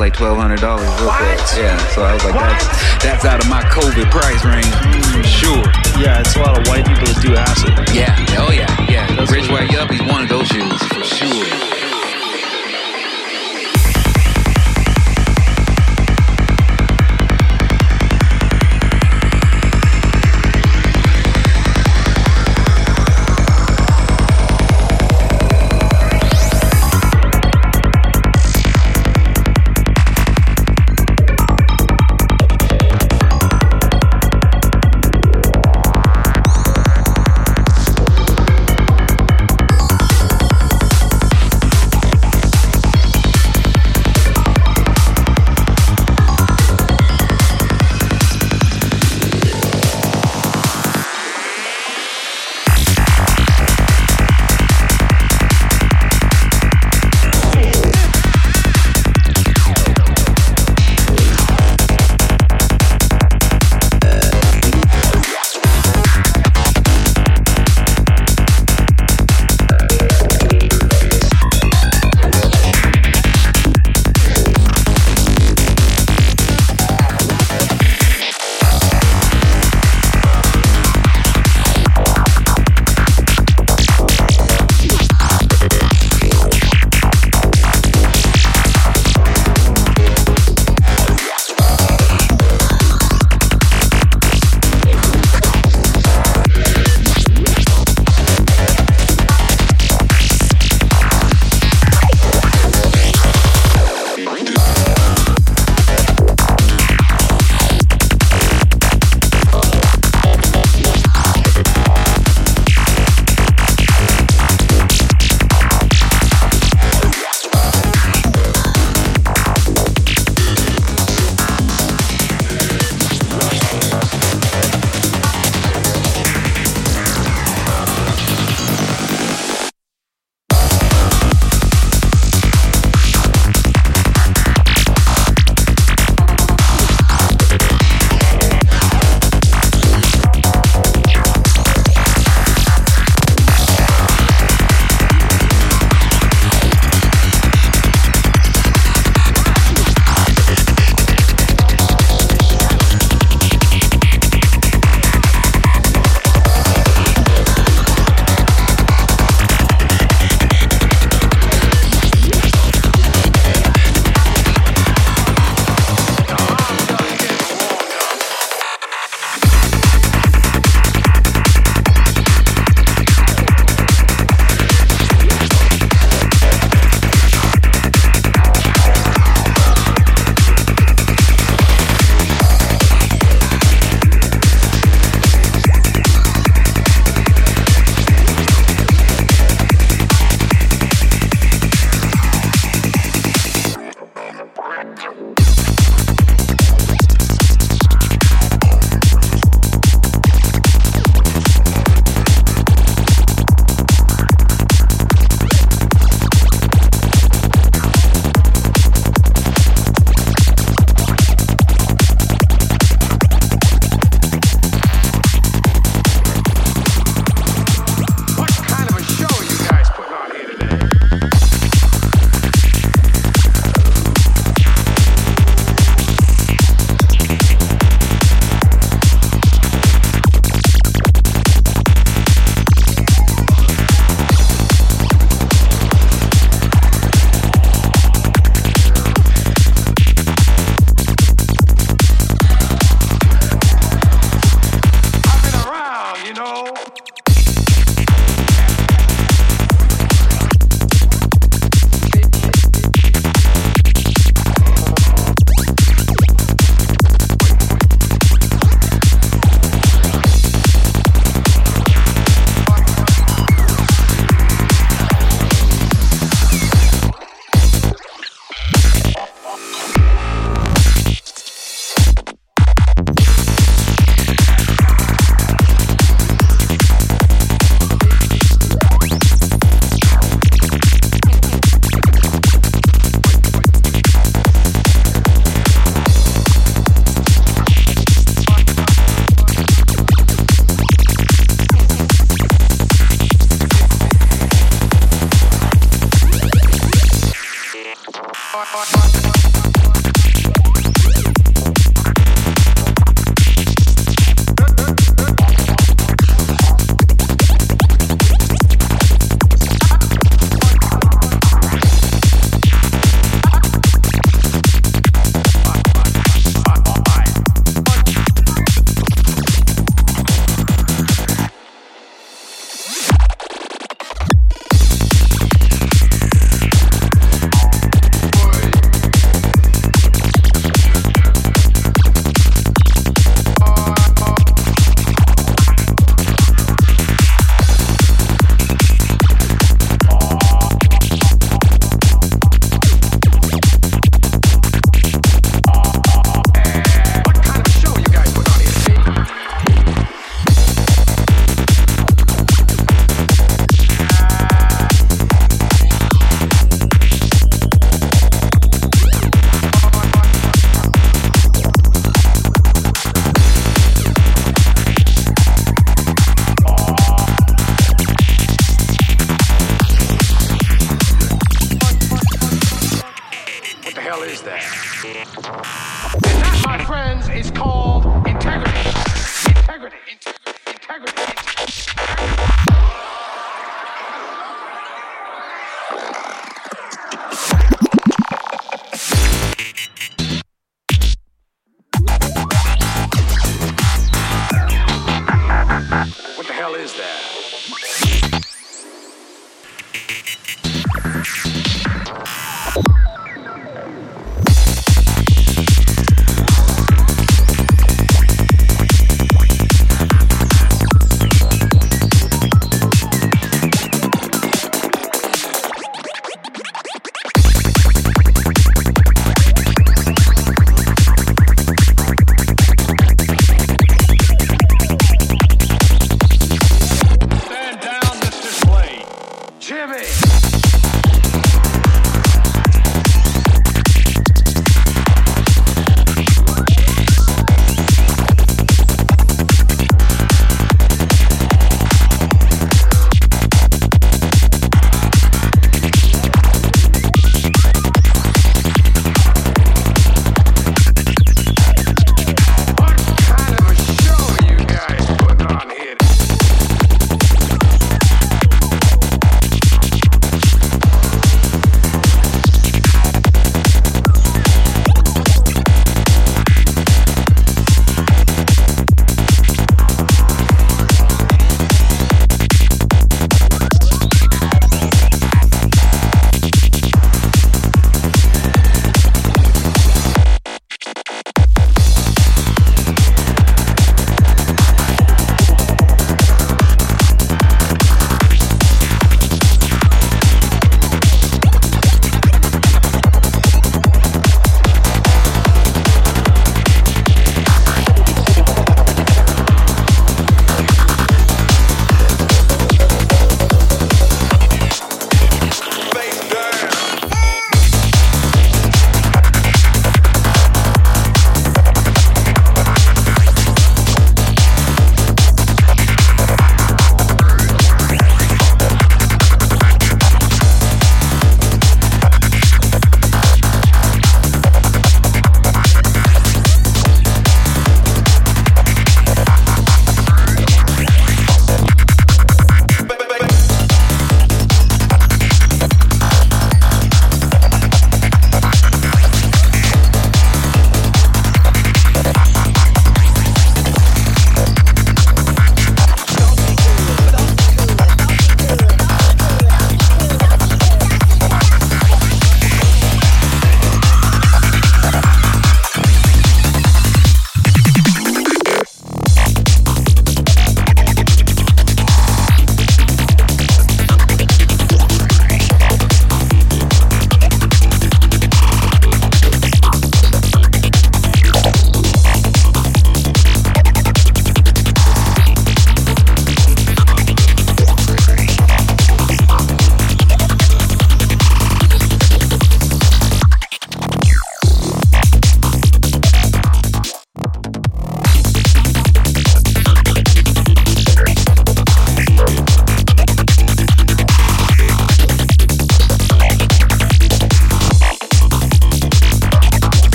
like twelve hundred dollars real quick. Yeah, so I was like, What? that's that's out of my COVID price range for sure. Yeah, it's a lot of white people that do acid. Yeah, oh yeah, yeah. That's Rich White Yuppie's one of those shoes for sure.